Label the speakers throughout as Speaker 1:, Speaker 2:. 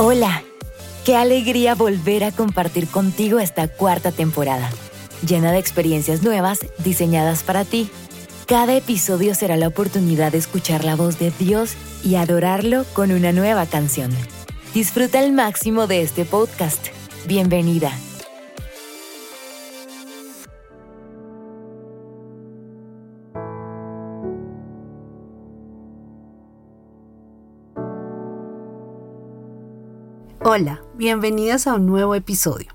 Speaker 1: Hola, qué alegría volver a compartir contigo esta cuarta temporada, llena de experiencias nuevas diseñadas para ti. Cada episodio será la oportunidad de escuchar la voz de Dios y adorarlo con una nueva canción. Disfruta al máximo de este podcast. Bienvenida.
Speaker 2: Hola, bienvenidas a un nuevo episodio.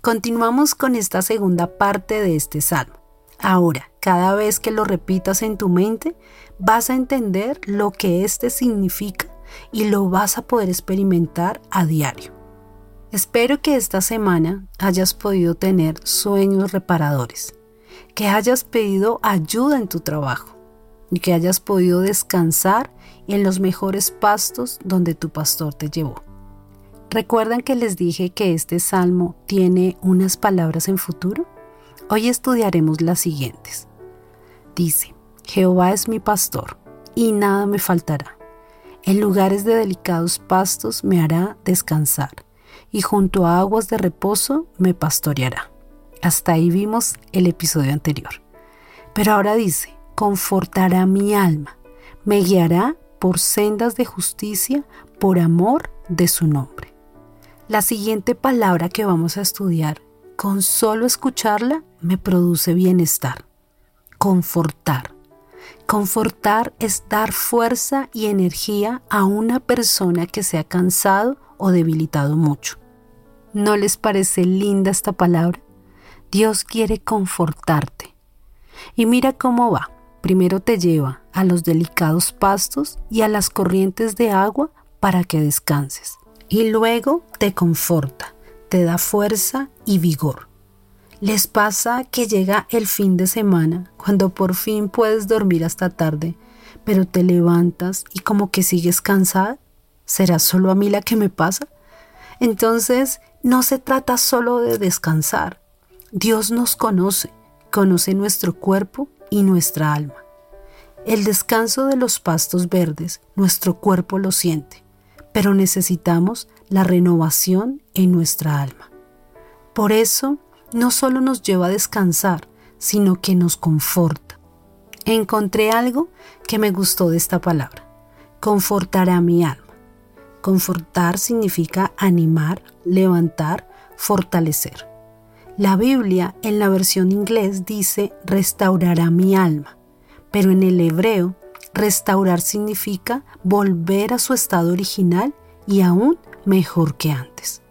Speaker 2: Continuamos con esta segunda parte de este salmo. Ahora, cada vez que lo repitas en tu mente, vas a entender lo que este significa y lo vas a poder experimentar a diario. Espero que esta semana hayas podido tener sueños reparadores, que hayas pedido ayuda en tu trabajo y que hayas podido descansar en los mejores pastos donde tu pastor te llevó. ¿Recuerdan que les dije que este salmo tiene unas palabras en futuro? Hoy estudiaremos las siguientes. Dice, Jehová es mi pastor, y nada me faltará. En lugares de delicados pastos me hará descansar, y junto a aguas de reposo me pastoreará. Hasta ahí vimos el episodio anterior. Pero ahora dice, confortará mi alma, me guiará por sendas de justicia por amor de su nombre. La siguiente palabra que vamos a estudiar, con solo escucharla, me produce bienestar. Confortar. Confortar es dar fuerza y energía a una persona que se ha cansado o debilitado mucho. ¿No les parece linda esta palabra? Dios quiere confortarte. Y mira cómo va. Primero te lleva a los delicados pastos y a las corrientes de agua para que descanses y luego te conforta, te da fuerza y vigor. Les pasa que llega el fin de semana, cuando por fin puedes dormir hasta tarde, pero te levantas y como que sigues cansada. ¿Será solo a mí la que me pasa? Entonces, no se trata solo de descansar. Dios nos conoce, conoce nuestro cuerpo y nuestra alma. El descanso de los pastos verdes, nuestro cuerpo lo siente pero necesitamos la renovación en nuestra alma. Por eso, no solo nos lleva a descansar, sino que nos conforta. Encontré algo que me gustó de esta palabra. Confortará mi alma. Confortar significa animar, levantar, fortalecer. La Biblia en la versión inglés dice restaurará mi alma, pero en el hebreo Restaurar significa volver a su estado original y aún mejor que antes.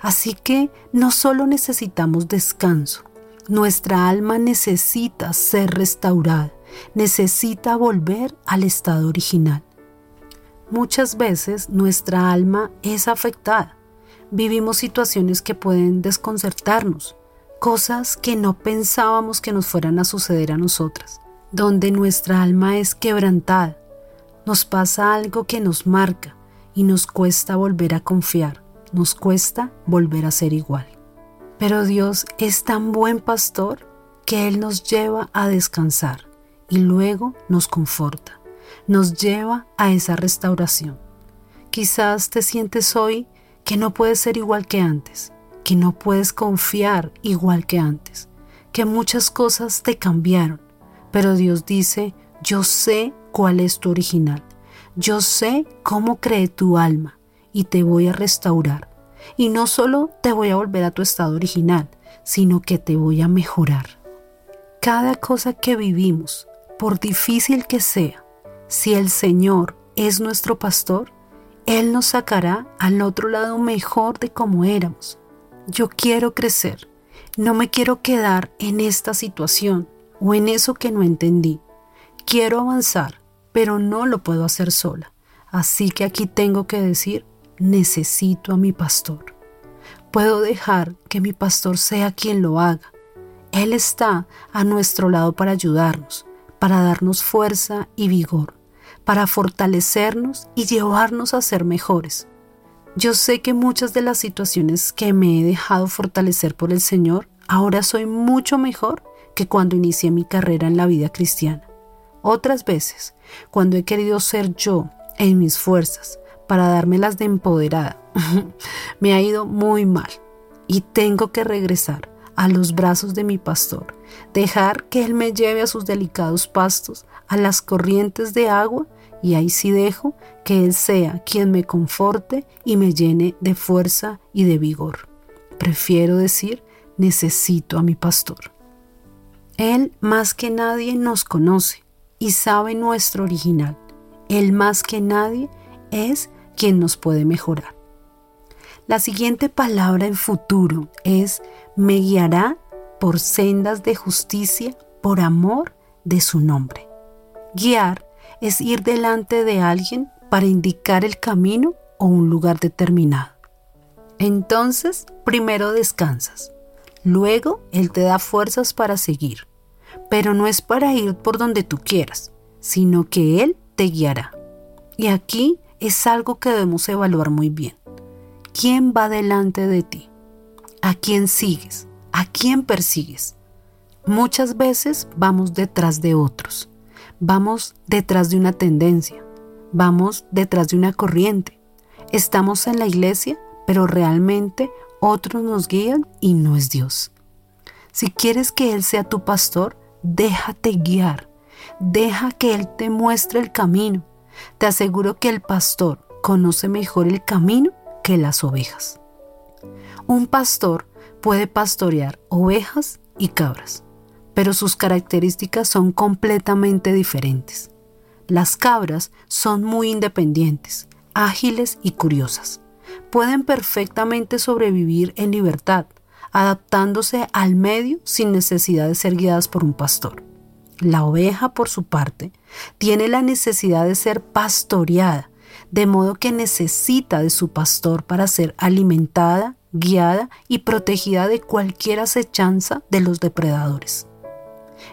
Speaker 2: Así que no solo necesitamos descanso, nuestra alma necesita ser restaurada, necesita volver al estado original. Muchas veces nuestra alma es afectada. Vivimos situaciones que pueden desconcertarnos, cosas que no pensábamos que nos fueran a suceder a nosotras donde nuestra alma es quebrantada, nos pasa algo que nos marca y nos cuesta volver a confiar, nos cuesta volver a ser igual. Pero Dios es tan buen pastor que Él nos lleva a descansar y luego nos conforta, nos lleva a esa restauración. Quizás te sientes hoy que no puedes ser igual que antes, que no puedes confiar igual que antes, que muchas cosas te cambiaron, pero Dios dice, yo sé cuál es tu original, yo sé cómo cree tu alma y te voy a restaurar. Y no solo te voy a volver a tu estado original, sino que te voy a mejorar. Cada cosa que vivimos, por difícil que sea, si el Señor es nuestro pastor, Él nos sacará al otro lado mejor de como éramos. Yo quiero crecer, no me quiero quedar en esta situación, o en eso que no entendí. Quiero avanzar, pero no lo puedo hacer sola. Así que aquí tengo que decir, necesito a mi pastor. Puedo dejar que mi pastor sea quien lo haga. Él está a nuestro lado para ayudarnos, para darnos fuerza y vigor, para fortalecernos y llevarnos a ser mejores. Yo sé que muchas de las situaciones que me he dejado fortalecer por el Señor, ahora soy mucho mejor que cuando inicié mi carrera en la vida cristiana. Otras veces, cuando he querido ser yo en mis fuerzas para dármelas de empoderada, me ha ido muy mal y tengo que regresar a los brazos de mi pastor, dejar que Él me lleve a sus delicados pastos, a las corrientes de agua, y ahí sí dejo que Él sea quien me conforte y me llene de fuerza y de vigor. Prefiero decir, necesito a mi pastor. Él más que nadie nos conoce y sabe nuestro original. Él más que nadie es quien nos puede mejorar. La siguiente palabra en futuro es me guiará por sendas de justicia por amor de su nombre. Guiar es ir delante de alguien para indicar el camino o un lugar determinado. Entonces, primero descansas, luego Él te da fuerzas para seguir, pero no es para ir por donde tú quieras, sino que Él te guiará. Y aquí es algo que debemos evaluar muy bien. ¿Quién va delante de ti? ¿A quién sigues? ¿A quién persigues? Muchas veces vamos detrás de otros, vamos detrás de una tendencia, vamos detrás de una corriente. Estamos en la iglesia, pero realmente otros nos guían y no es Dios. Si quieres que Él sea tu pastor, déjate guiar, deja que Él te muestre el camino. Te aseguro que el pastor conoce mejor el camino que las ovejas. Un pastor puede pastorear ovejas y cabras, pero sus características son completamente diferentes. Las cabras son muy independientes, ágiles y curiosas. Pueden perfectamente sobrevivir en libertad, adaptándose al medio sin necesidad de ser guiadas por un pastor. La oveja, por su parte, tiene la necesidad de ser pastoreada, de modo que necesita de su pastor para ser alimentada, guiada y protegida de cualquier acechanza de los depredadores.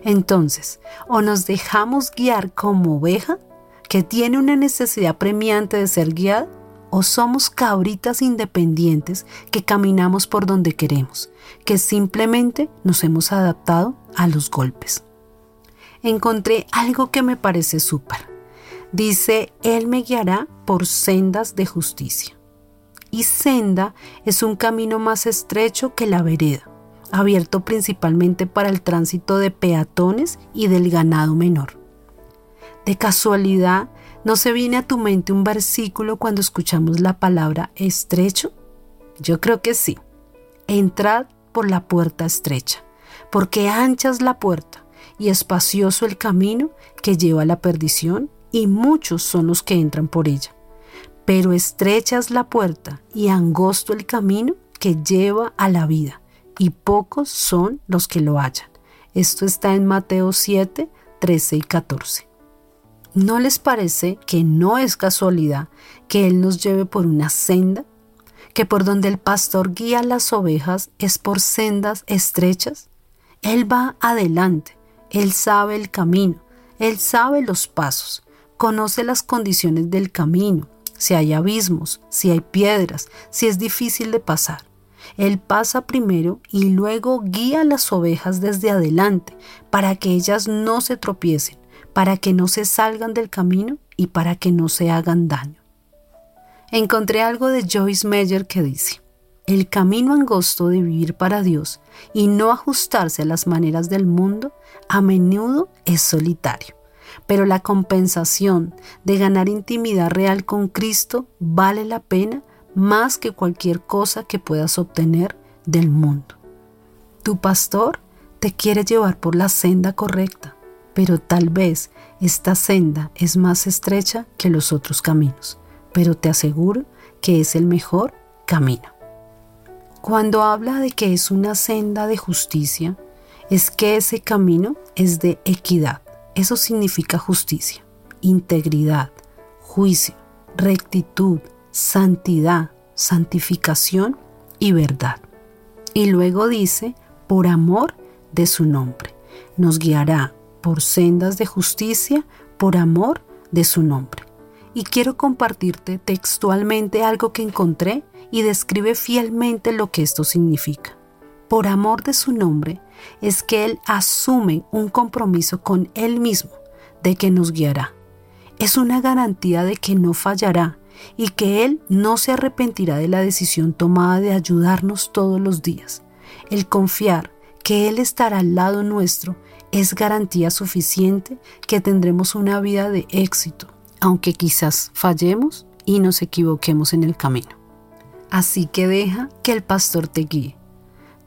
Speaker 2: Entonces, o nos dejamos guiar como oveja, que tiene una necesidad premiante de ser guiada, o somos cabritas independientes que caminamos por donde queremos, que simplemente nos hemos adaptado a los golpes. Encontré algo que me parece súper. Dice, Él me guiará por sendas de justicia. Y senda es un camino más estrecho que la vereda, abierto principalmente para el tránsito de peatones y del ganado menor. De casualidad, ¿no se viene a tu mente un versículo cuando escuchamos la palabra estrecho? Yo creo que sí. Entrad por la puerta estrecha, porque ancha es la puerta y espacioso el camino que lleva a la perdición y muchos son los que entran por ella. Pero estrecha es la puerta y angosto el camino que lleva a la vida, y pocos son los que lo hallan. Esto está en Mateo 7, 13 y 14. ¿No les parece que no es casualidad que Él nos lleve por una senda? ¿Que por donde el pastor guía las ovejas es por sendas estrechas? Él va adelante, Él sabe el camino, Él sabe los pasos, conoce las condiciones del camino, si hay abismos, si hay piedras, si es difícil de pasar. Él pasa primero y luego guía las ovejas desde adelante para que ellas no se tropiecen, para que no se salgan del camino y para que no se hagan daño. Encontré algo de Joyce Meyer que dice, el camino angosto de vivir para Dios y no ajustarse a las maneras del mundo a menudo es solitario pero la compensación de ganar intimidad real con Cristo vale la pena más que cualquier cosa que puedas obtener del mundo. Tu pastor te quiere llevar por la senda correcta, pero tal vez esta senda es más estrecha que los otros caminos, pero te aseguro que es el mejor camino. Cuando habla de que es una senda de justicia, es que ese camino es de equidad eso significa justicia, integridad, juicio, rectitud, santidad, santificación y verdad. Y luego dice, por amor de su nombre. Nos guiará por sendas de justicia, por amor de su nombre. Y quiero compartirte textualmente algo que encontré y describe fielmente lo que esto significa. Por amor de su nombre, es que Él asume un compromiso con Él mismo de que nos guiará. Es una garantía de que no fallará y que Él no se arrepentirá de la decisión tomada de ayudarnos todos los días. El confiar que Él estará al lado nuestro es garantía suficiente que tendremos una vida de éxito, aunque quizás fallemos y nos equivoquemos en el camino. Así que deja que el pastor te guíe.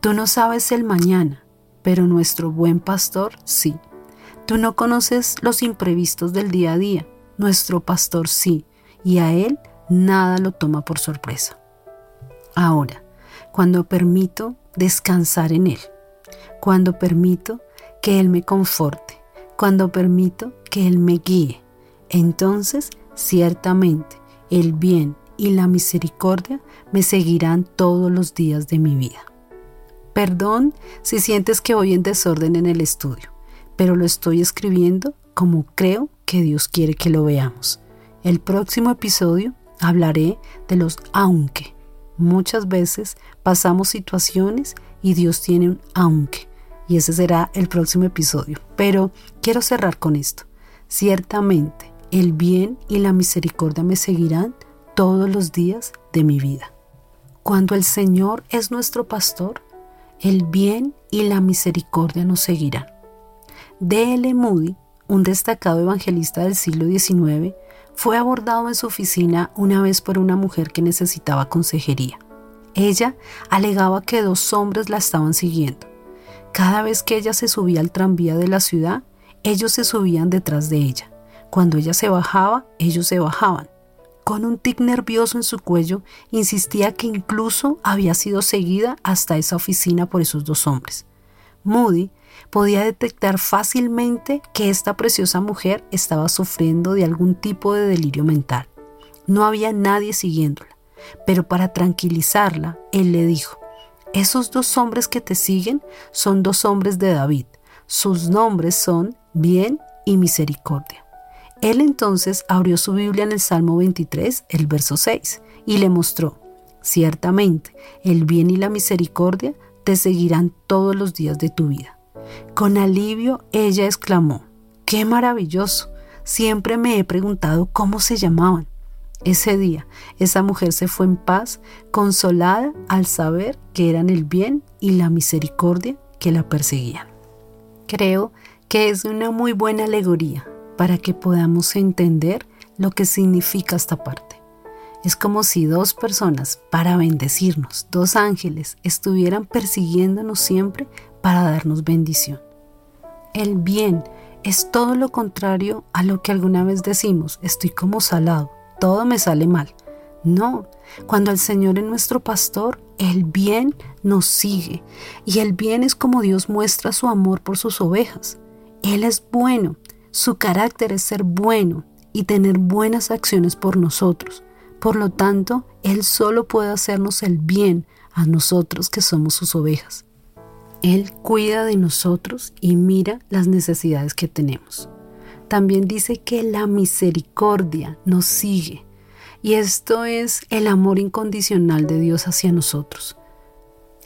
Speaker 2: Tú no sabes el mañana, pero nuestro buen pastor sí. Tú no conoces los imprevistos del día a día, nuestro pastor sí, y a él nada lo toma por sorpresa. Ahora, cuando permito descansar en él, cuando permito que Él me conforte, cuando permito que Él me guíe, entonces ciertamente el bien y la misericordia me seguirán todos los días de mi vida. Perdón si sientes que voy en desorden en el estudio, pero lo estoy escribiendo como creo que Dios quiere que lo veamos. El próximo episodio hablaré de los aunque. Muchas veces pasamos situaciones y Dios tiene un aunque y ese será el próximo episodio. Pero quiero cerrar con esto. Ciertamente, el bien y la misericordia me seguirán todos los días de mi vida. Cuando el Señor es nuestro pastor, el bien y la misericordia nos seguirán. D.L. Moody, un destacado evangelista del siglo XIX, fue abordado en su oficina una vez por una mujer que necesitaba consejería. Ella alegaba que dos hombres la estaban siguiendo. Cada vez que ella se subía al tranvía de la ciudad, ellos se subían detrás de ella. Cuando ella se bajaba, ellos se bajaban. Con un tic nervioso en su cuello, insistía que incluso había sido seguida hasta esa oficina por esos dos hombres. Moody podía detectar fácilmente que esta preciosa mujer estaba sufriendo de algún tipo de delirio mental. No había nadie siguiéndola, pero para tranquilizarla, él le dijo, esos dos hombres que te siguen son dos hombres de David. Sus nombres son bien y misericordia. Él entonces abrió su Biblia en el Salmo 23, el verso 6, y le mostró, ciertamente, el bien y la misericordia te seguirán todos los días de tu vida. Con alivio ella exclamó, ¡qué maravilloso! Siempre me he preguntado cómo se llamaban. Ese día, esa mujer se fue en paz, consolada al saber que eran el bien y la misericordia que la perseguían. Creo que es una muy buena alegoría para que podamos entender lo que significa esta parte. Es como si dos personas, para bendecirnos, dos ángeles, estuvieran persiguiéndonos siempre para darnos bendición. El bien es todo lo contrario a lo que alguna vez decimos, estoy como salado todo me sale mal. No, cuando el Señor es nuestro pastor, el bien nos sigue y el bien es como Dios muestra su amor por sus ovejas. Él es bueno, su carácter es ser bueno y tener buenas acciones por nosotros. Por lo tanto, Él solo puede hacernos el bien a nosotros que somos sus ovejas. Él cuida de nosotros y mira las necesidades que tenemos también dice que la misericordia nos sigue. Y esto es el amor incondicional de Dios hacia nosotros.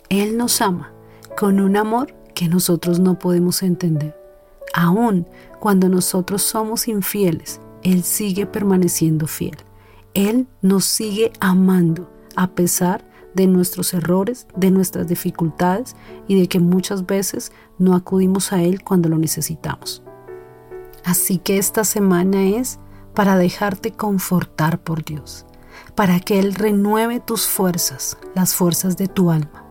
Speaker 2: Él nos ama con un amor que nosotros no podemos entender. Aún cuando nosotros somos infieles, Él sigue permaneciendo fiel. Él nos sigue amando a pesar de nuestros errores, de nuestras dificultades y de que muchas veces no acudimos a Él cuando lo necesitamos. Así que esta semana es para dejarte confortar por Dios, para que Él renueve tus fuerzas, las fuerzas de tu alma,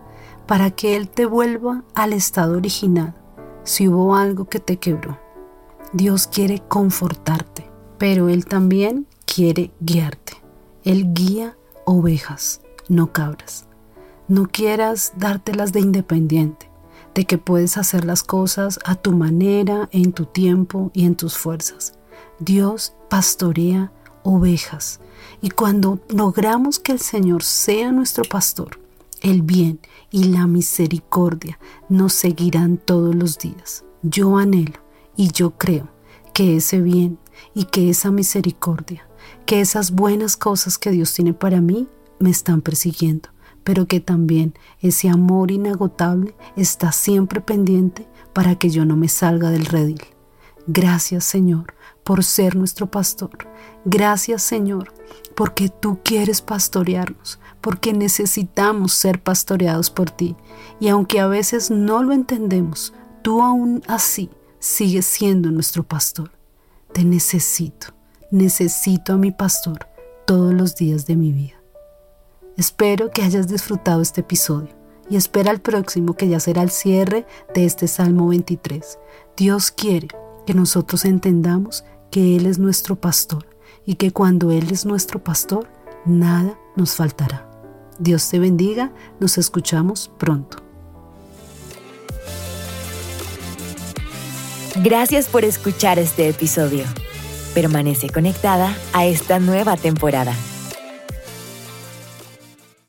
Speaker 2: para que Él te vuelva al estado original si hubo algo que te quebró. Dios quiere confortarte, pero Él también quiere guiarte. Él guía ovejas, no cabras. No quieras dártelas de independiente de que puedes hacer las cosas a tu manera, en tu tiempo y en tus fuerzas. Dios pastorea ovejas y cuando logramos que el Señor sea nuestro pastor, el bien y la misericordia nos seguirán todos los días. Yo anhelo y yo creo que ese bien y que esa misericordia, que esas buenas cosas que Dios tiene para mí me están persiguiendo pero que también ese amor inagotable está siempre pendiente para que yo no me salga del redil. Gracias Señor por ser nuestro pastor. Gracias Señor porque tú quieres pastorearnos, porque necesitamos ser pastoreados por ti. Y aunque a veces no lo entendemos, tú aún así sigues siendo nuestro pastor. Te necesito, necesito a mi pastor todos los días de mi vida. Espero que hayas disfrutado este episodio y espera el próximo que ya será el cierre de este Salmo 23. Dios quiere que nosotros entendamos que Él es nuestro pastor y que cuando Él es nuestro pastor, nada nos faltará. Dios te bendiga, nos escuchamos pronto.
Speaker 1: Gracias por escuchar este episodio. Permanece conectada a esta nueva temporada.